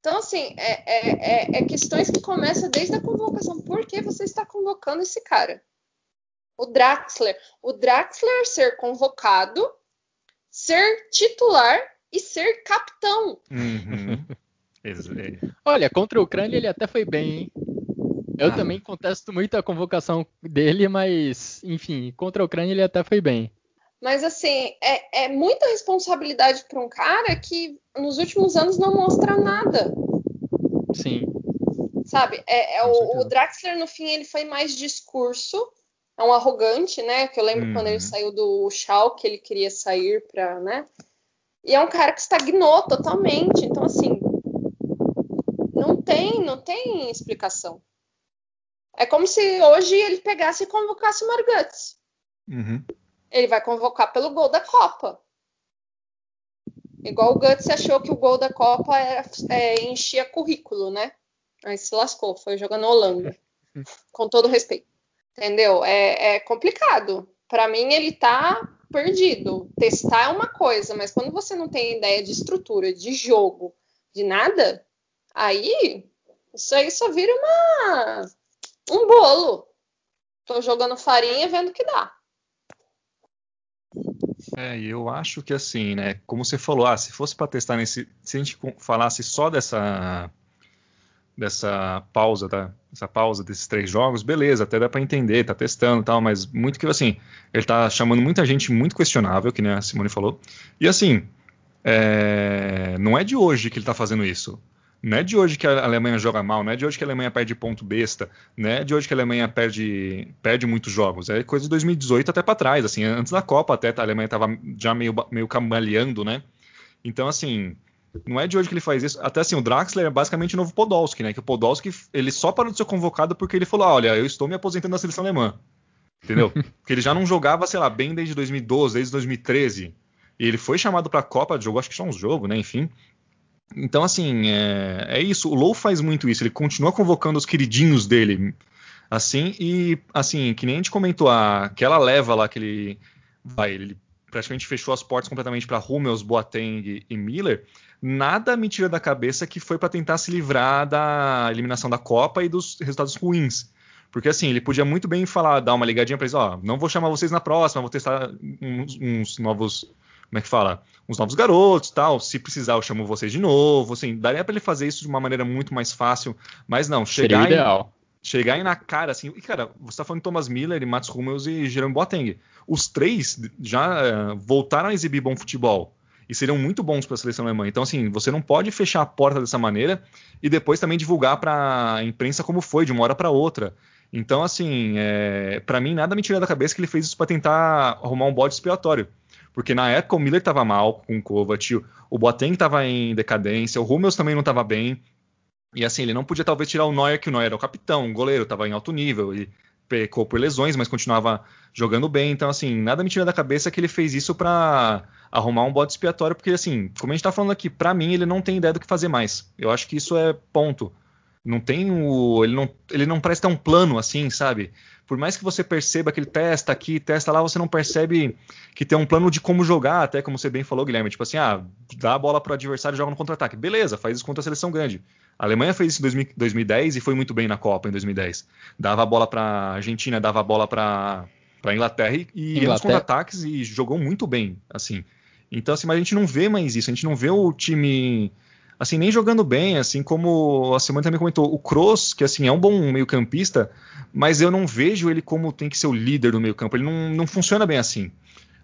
Então, assim, é, é, é, é questões que começam desde a convocação. Por que você está convocando esse cara? O Draxler. O Draxler ser convocado, ser titular e ser capitão. Uhum. Olha, contra a Ucrânia ele até foi bem, hein? Eu ah. também contesto muito a convocação dele, mas, enfim, contra a Ucrânia ele até foi bem. Mas, assim, é, é muita responsabilidade para um cara que nos últimos anos não mostra nada. Sim. Sabe? É, é o, o, Draxler, no fim, ele foi mais discurso. É um arrogante, né? Que eu lembro quando ele uhum. saiu do Schalke, ele queria sair para, né? E é um cara que estagnou totalmente. Então, assim, não tem, não tem explicação. É como se hoje ele pegasse e convocasse o Marguts. Uhum. Ele vai convocar pelo gol da Copa. Igual o Guts achou que o gol da Copa era, é, enchia currículo, né? Aí se lascou, foi jogando Holanda. Com todo respeito. Entendeu? É, é complicado. Para mim, ele tá perdido. Testar é uma coisa, mas quando você não tem ideia de estrutura, de jogo, de nada, aí isso aí só vira uma um bolo. Tô jogando farinha vendo que dá. É, eu acho que assim, né? Como você falou, ah, se fosse para testar nesse, se a gente falasse só dessa dessa pausa, tá? Essa pausa desses três jogos, beleza, até dá para entender, tá testando, tal, mas muito que assim, ele tá chamando muita gente muito questionável, que nem a Simone falou. E assim, é, não é de hoje que ele tá fazendo isso. Não é de hoje que a Alemanha joga mal, não é de hoje que a Alemanha perde ponto besta, não é de hoje que a Alemanha perde, perde muitos jogos. É coisa de 2018 até para trás, assim, antes da Copa até a Alemanha estava já meio, meio cambaleando, né? Então, assim, não é de hoje que ele faz isso. Até assim, o Draxler é basicamente o novo Podolski, né? Que o Podolski, ele só parou de ser convocado porque ele falou: ah, olha, eu estou me aposentando da seleção alemã. Entendeu? porque ele já não jogava, sei lá, bem desde 2012, desde 2013. E ele foi chamado para a Copa, jogou acho que só uns jogos, né? Enfim. Então, assim, é, é isso. O Low faz muito isso. Ele continua convocando os queridinhos dele. Assim, e, assim, que nem a gente comentou, aquela leva lá que ele vai, ele praticamente fechou as portas completamente para Hummels, Boateng e Miller. Nada me tira da cabeça que foi para tentar se livrar da eliminação da Copa e dos resultados ruins. Porque assim, ele podia muito bem falar, dar uma ligadinha para eles, ó, não vou chamar vocês na próxima, vou testar uns, uns novos como é que fala? Uns novos garotos tal. Se precisar, eu chamo vocês de novo. Assim, daria para ele fazer isso de uma maneira muito mais fácil. Mas não, chegar Seria ideal. Em, chegar aí na cara, assim. E, cara, você tá falando de Thomas Miller, e Mats Hummels e Jerome Boateng. Os três já uh, voltaram a exibir bom futebol. E seriam muito bons para a seleção alemã. Então, assim, você não pode fechar a porta dessa maneira e depois também divulgar para a imprensa como foi, de uma hora para outra. Então, assim, é, para mim, nada me tira da cabeça que ele fez isso para tentar arrumar um bode expiatório. Porque na época o Miller estava mal com o Kovac, o Boateng estava em decadência, o Hummels também não estava bem. E assim, ele não podia talvez tirar o Neuer, que o Neuer era o capitão, o goleiro, estava em alto nível e pecou por lesões, mas continuava jogando bem. Então, assim, nada me tira da cabeça que ele fez isso para arrumar um bode expiatório, porque assim, como a gente está falando aqui, para mim ele não tem ideia do que fazer mais. Eu acho que isso é ponto. Não tem o. Ele não, ele não parece ter um plano assim, sabe? Por mais que você perceba que ele testa aqui, testa lá, você não percebe que tem um plano de como jogar, até como você bem falou, Guilherme. Tipo assim, ah, dá a bola para o adversário e joga no contra-ataque. Beleza, faz isso contra a seleção grande. A Alemanha fez isso em 2010 e foi muito bem na Copa em 2010. Dava a bola para a Argentina, dava a bola para a Inglaterra e, e Inglaterra. nos contra-ataques e jogou muito bem, assim. Então, assim, mas a gente não vê mais isso. A gente não vê o time assim, nem jogando bem, assim como a semana também comentou, o Kroos, que assim, é um bom meio-campista, mas eu não vejo ele como tem que ser o líder do meio-campo. Ele não, não funciona bem assim.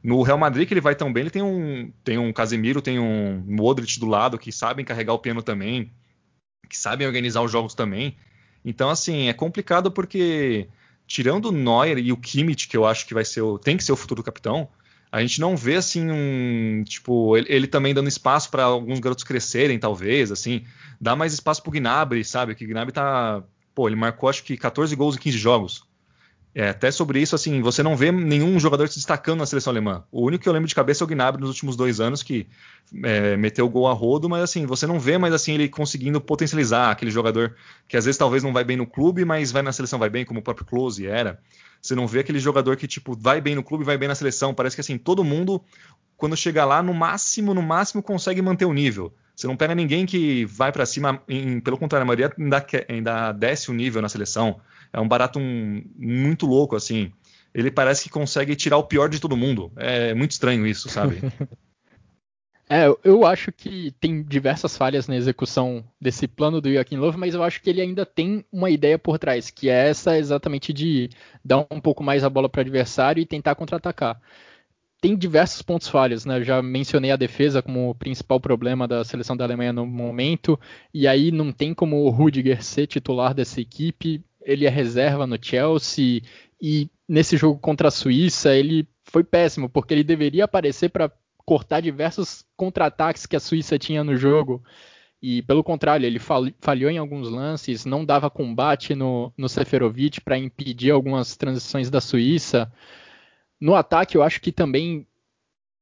No Real Madrid, que ele vai tão bem, ele tem um, tem um Casemiro, tem um Modric do lado, que sabem carregar o piano também, que sabem organizar os jogos também. Então, assim, é complicado porque, tirando o Neuer e o Kimmich, que eu acho que vai ser o, tem que ser o futuro capitão, a gente não vê assim um tipo ele, ele também dando espaço para alguns garotos crescerem talvez assim. Dá mais espaço pro Gnabry sabe? Que o Gnabry tá pô ele marcou acho que 14 gols em 15 jogos é, até sobre isso assim você não vê nenhum jogador se destacando na seleção alemã o único que eu lembro de cabeça é o Gnabry nos últimos dois anos que é, meteu gol a rodo mas assim você não vê mais assim ele conseguindo potencializar aquele jogador que às vezes talvez não vai bem no clube mas vai na seleção vai bem como o próprio Close era você não vê aquele jogador que, tipo, vai bem no clube, vai bem na seleção. Parece que, assim, todo mundo, quando chega lá, no máximo, no máximo, consegue manter o nível. Você não pega ninguém que vai para cima, em, pelo contrário, a maioria ainda, ainda desce o nível na seleção. É um barato um, muito louco, assim. Ele parece que consegue tirar o pior de todo mundo. É muito estranho isso, sabe? É, eu acho que tem diversas falhas na execução desse plano do Joaquim Love, mas eu acho que ele ainda tem uma ideia por trás, que é essa exatamente de dar um pouco mais a bola para o adversário e tentar contra-atacar. Tem diversos pontos falhos, né? Eu já mencionei a defesa como o principal problema da seleção da Alemanha no momento, e aí não tem como o Rudiger ser titular dessa equipe, ele é reserva no Chelsea, e nesse jogo contra a Suíça ele foi péssimo, porque ele deveria aparecer para cortar diversos contra-ataques que a Suíça tinha no jogo. E pelo contrário, ele falhou em alguns lances, não dava combate no, no Seferovic para impedir algumas transições da Suíça. No ataque, eu acho que também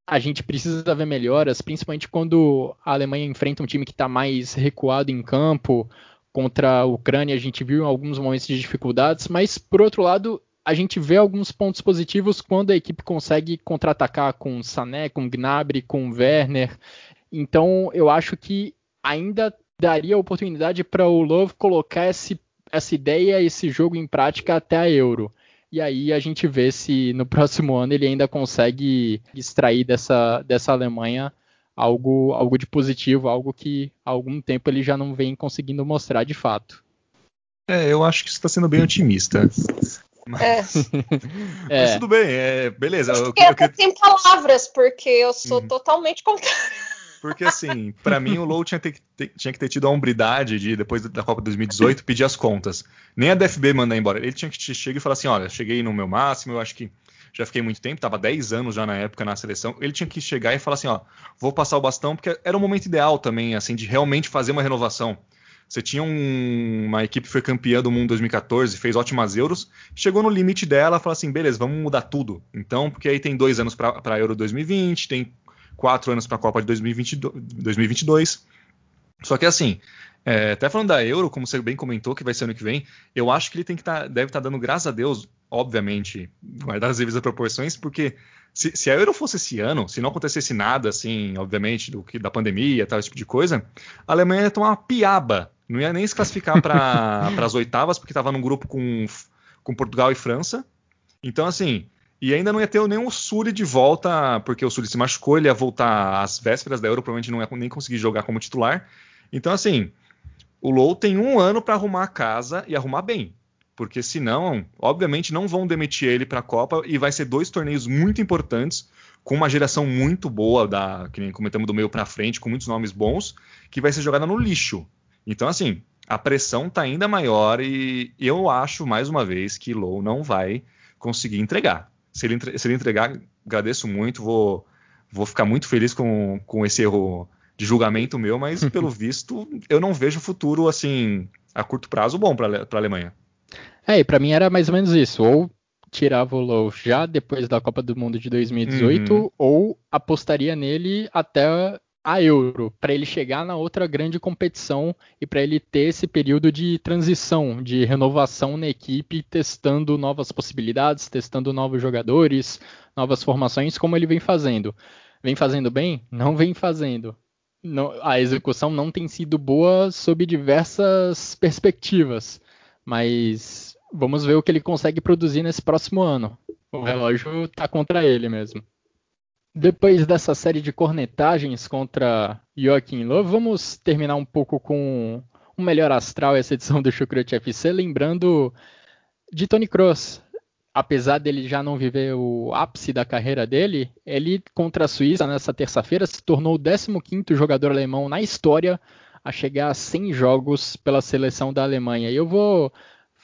a gente precisa ver melhoras, principalmente quando a Alemanha enfrenta um time que está mais recuado em campo. Contra a Ucrânia, a gente viu alguns momentos de dificuldades, mas por outro lado, a gente vê alguns pontos positivos quando a equipe consegue contra-atacar com Sané, com Gnabry, com Werner. Então, eu acho que ainda daria oportunidade para o Love colocar esse, essa ideia, esse jogo em prática até a Euro. E aí a gente vê se no próximo ano ele ainda consegue extrair dessa, dessa Alemanha algo, algo de positivo, algo que há algum tempo ele já não vem conseguindo mostrar de fato. É, eu acho que você está sendo bem otimista. Mas, é. mas tudo bem, é, beleza. Eu, eu, eu, sem palavras, porque eu sou uhum. totalmente contrário. Porque, assim, para mim o Low tinha, ter, tinha, que ter tido a hombridade de, depois da Copa 2018, pedir as contas. Nem a DFB mandar embora. Ele tinha que chegar e falar assim: olha, cheguei no meu máximo, eu acho que já fiquei muito tempo, tava 10 anos já na época na seleção. Ele tinha que chegar e falar assim: ó, vou passar o bastão, porque era o momento ideal também, assim, de realmente fazer uma renovação. Você tinha um, uma equipe que foi campeã do mundo em 2014, fez ótimas euros, chegou no limite dela, falou assim, beleza, vamos mudar tudo. Então, porque aí tem dois anos para Euro 2020, tem quatro anos para a Copa de 2022. Só que assim, é, até falando da Euro, como você bem comentou, que vai ser ano que vem, eu acho que ele tem que tá, deve estar tá dando graças a Deus, obviamente, guardar as devidas proporções, porque se, se, a Euro fosse esse ano, se não acontecesse nada, assim, obviamente, do que da pandemia, tal, esse tipo de coisa, a Alemanha ia tomar uma piaba não ia nem se classificar para as oitavas, porque estava num grupo com, com Portugal e França. Então, assim, e ainda não ia ter nenhum Sully de volta, porque o Sully se machucou, ele ia voltar às vésperas da Euro, provavelmente não ia nem conseguir jogar como titular. Então, assim, o Low tem um ano para arrumar a casa e arrumar bem. Porque senão, obviamente, não vão demitir ele para a Copa e vai ser dois torneios muito importantes, com uma geração muito boa, da, que nem comentamos do meio para frente, com muitos nomes bons, que vai ser jogada no lixo. Então, assim, a pressão está ainda maior e eu acho, mais uma vez, que Low não vai conseguir entregar. Se ele, se ele entregar, agradeço muito, vou, vou ficar muito feliz com, com esse erro de julgamento meu, mas pelo visto eu não vejo futuro assim a curto prazo bom para a Alemanha. É, e para mim era mais ou menos isso, ou tirava o Low já depois da Copa do Mundo de 2018, uhum. ou apostaria nele até a Euro, para ele chegar na outra grande competição e para ele ter esse período de transição, de renovação na equipe, testando novas possibilidades, testando novos jogadores, novas formações, como ele vem fazendo. Vem fazendo bem? Não vem fazendo. Não, a execução não tem sido boa sob diversas perspectivas, mas vamos ver o que ele consegue produzir nesse próximo ano. O relógio está contra ele mesmo. Depois dessa série de cornetagens contra Joaquim Löw, vamos terminar um pouco com um melhor astral essa edição do Chucrute FC, lembrando de Tony Kroos. Apesar dele já não viver o ápice da carreira dele, ele contra a Suíça nessa terça-feira se tornou o 15º jogador alemão na história a chegar a 100 jogos pela seleção da Alemanha. E eu vou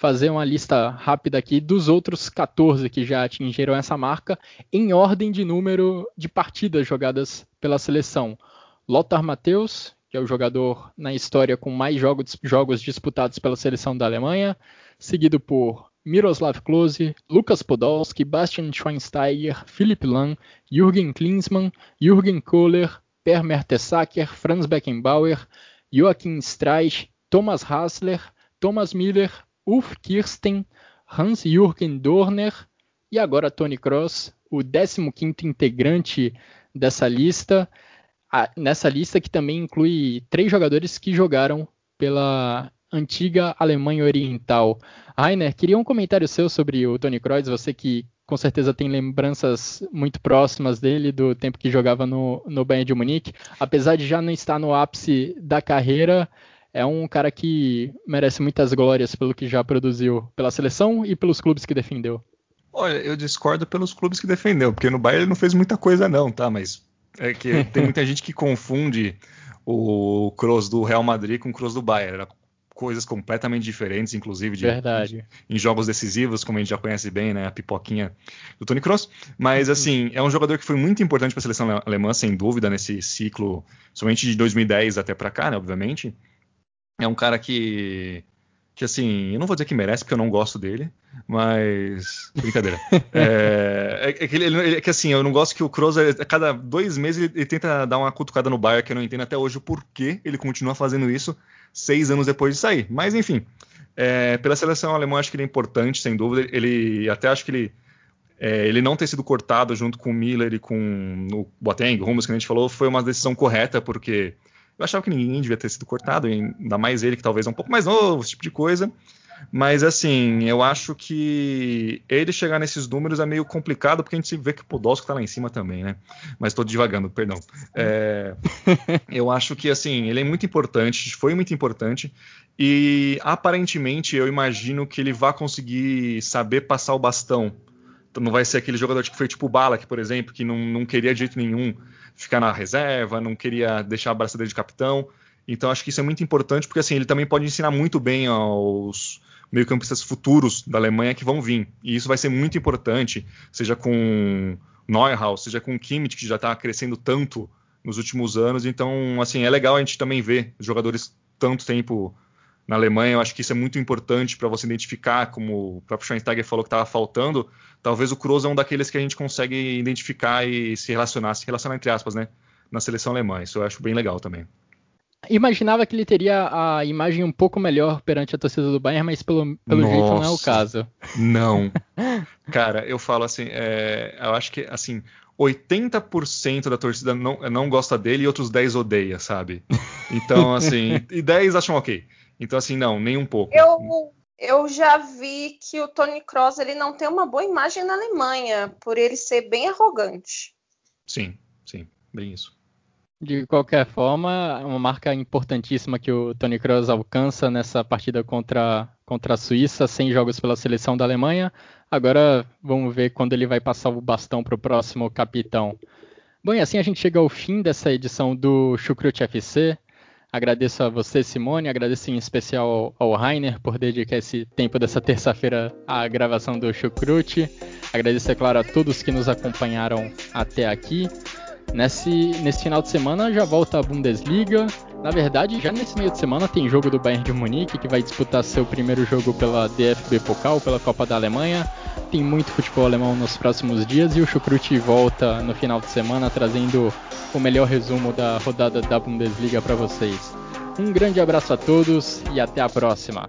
fazer uma lista rápida aqui dos outros 14 que já atingiram essa marca em ordem de número de partidas jogadas pela seleção. Lothar Matthäus, que é o jogador na história com mais jogos, jogos disputados pela seleção da Alemanha, seguido por Miroslav Klose, Lukas Podolski, Bastian Schweinsteiger, Philipp Lahm, Jürgen Klinsmann, Jürgen Kohler, Per Mertesacker, Franz Beckenbauer, Joachim Streich, Thomas Hassler, Thomas Miller, Ulf Kirsten, Hans-Jürgen Dorner e agora Tony Cross, o 15º integrante dessa lista. nessa lista que também inclui três jogadores que jogaram pela antiga Alemanha Oriental. Rainer, queria um comentário seu sobre o Tony Kroos, você que com certeza tem lembranças muito próximas dele do tempo que jogava no, no Bayern de Munique. Apesar de já não estar no ápice da carreira, é um cara que merece muitas glórias pelo que já produziu pela seleção e pelos clubes que defendeu. Olha, eu discordo pelos clubes que defendeu, porque no Bayern ele não fez muita coisa não, tá? Mas é que tem muita gente que confunde o Kroos do Real Madrid com o Kroos do Bayern. Era coisas completamente diferentes, inclusive de, Verdade. em jogos decisivos, como a gente já conhece bem, né, a pipoquinha do Tony Kroos. Mas uhum. assim, é um jogador que foi muito importante para a seleção alemã, sem dúvida, nesse ciclo, somente de 2010 até para cá, né, obviamente. É um cara que. Que assim, eu não vou dizer que merece, porque eu não gosto dele, mas. Brincadeira. é, é, que ele, é, que assim, eu não gosto que o Kroos, a cada dois meses, ele, ele, tenta dar uma cutucada no Bayern, que eu não entendo até hoje o porquê ele continua fazendo isso seis anos depois de sair. Mas enfim, é, pela seleção alemã, acho que ele é importante, sem dúvida. Ele até acho que ele. É, ele não ter sido cortado junto com o Miller e com o Boateng, o Hummels, que a gente falou, foi uma decisão correta, porque eu achava que ninguém devia ter sido cortado, ainda mais ele que talvez é um pouco mais novo, esse tipo de coisa. Mas assim, eu acho que ele chegar nesses números é meio complicado, porque a gente vê que o Podolski tá lá em cima também, né? Mas estou divagando, perdão. É, eu acho que assim, ele é muito importante, foi muito importante, e aparentemente eu imagino que ele vai conseguir saber passar o bastão. Então, não vai ser aquele jogador que foi tipo o Balak, por exemplo, que não, não queria de jeito nenhum ficar na reserva, não queria deixar a braçadeira de capitão. Então acho que isso é muito importante, porque assim, ele também pode ensinar muito bem aos meio-campistas futuros da Alemanha que vão vir. E isso vai ser muito importante, seja com Neuhaus, seja com Kimmich, que já está crescendo tanto nos últimos anos. Então, assim, é legal a gente também ver jogadores tanto tempo na Alemanha. Eu acho que isso é muito importante para você identificar, como o próprio Schweinsteiger falou que estava faltando. Talvez o Kroos é um daqueles que a gente consegue identificar e se relacionar, se relacionar entre aspas, né, na seleção alemã. Isso eu acho bem legal também. Imaginava que ele teria a imagem um pouco melhor perante a torcida do Bayern, mas pelo, pelo Nossa, jeito não é o caso. Não. Cara, eu falo assim, é, eu acho que assim, 80% da torcida não, não gosta dele e outros 10 odeia, sabe? Então, assim, e 10 acham ok. Então, assim, não, nem um pouco. Eu, eu já vi que o Tony Kroos ele não tem uma boa imagem na Alemanha, por ele ser bem arrogante. Sim, sim, bem isso. De qualquer forma, uma marca importantíssima que o Tony Kroos alcança nessa partida contra, contra a Suíça, sem jogos pela seleção da Alemanha. Agora vamos ver quando ele vai passar o bastão para o próximo capitão. Bom, e assim a gente chega ao fim dessa edição do Chucrute FC. Agradeço a você, Simone, agradeço em especial ao Rainer por dedicar esse tempo dessa terça-feira à gravação do Chucrute. Agradeço, é claro, a todos que nos acompanharam até aqui. Nesse, nesse final de semana já volta a Bundesliga. Na verdade, já nesse meio de semana tem jogo do Bayern de Munique, que vai disputar seu primeiro jogo pela DFB Pokal, pela Copa da Alemanha. Tem muito futebol alemão nos próximos dias e o Chucrute volta no final de semana trazendo o melhor resumo da rodada da Bundesliga para vocês. Um grande abraço a todos e até a próxima.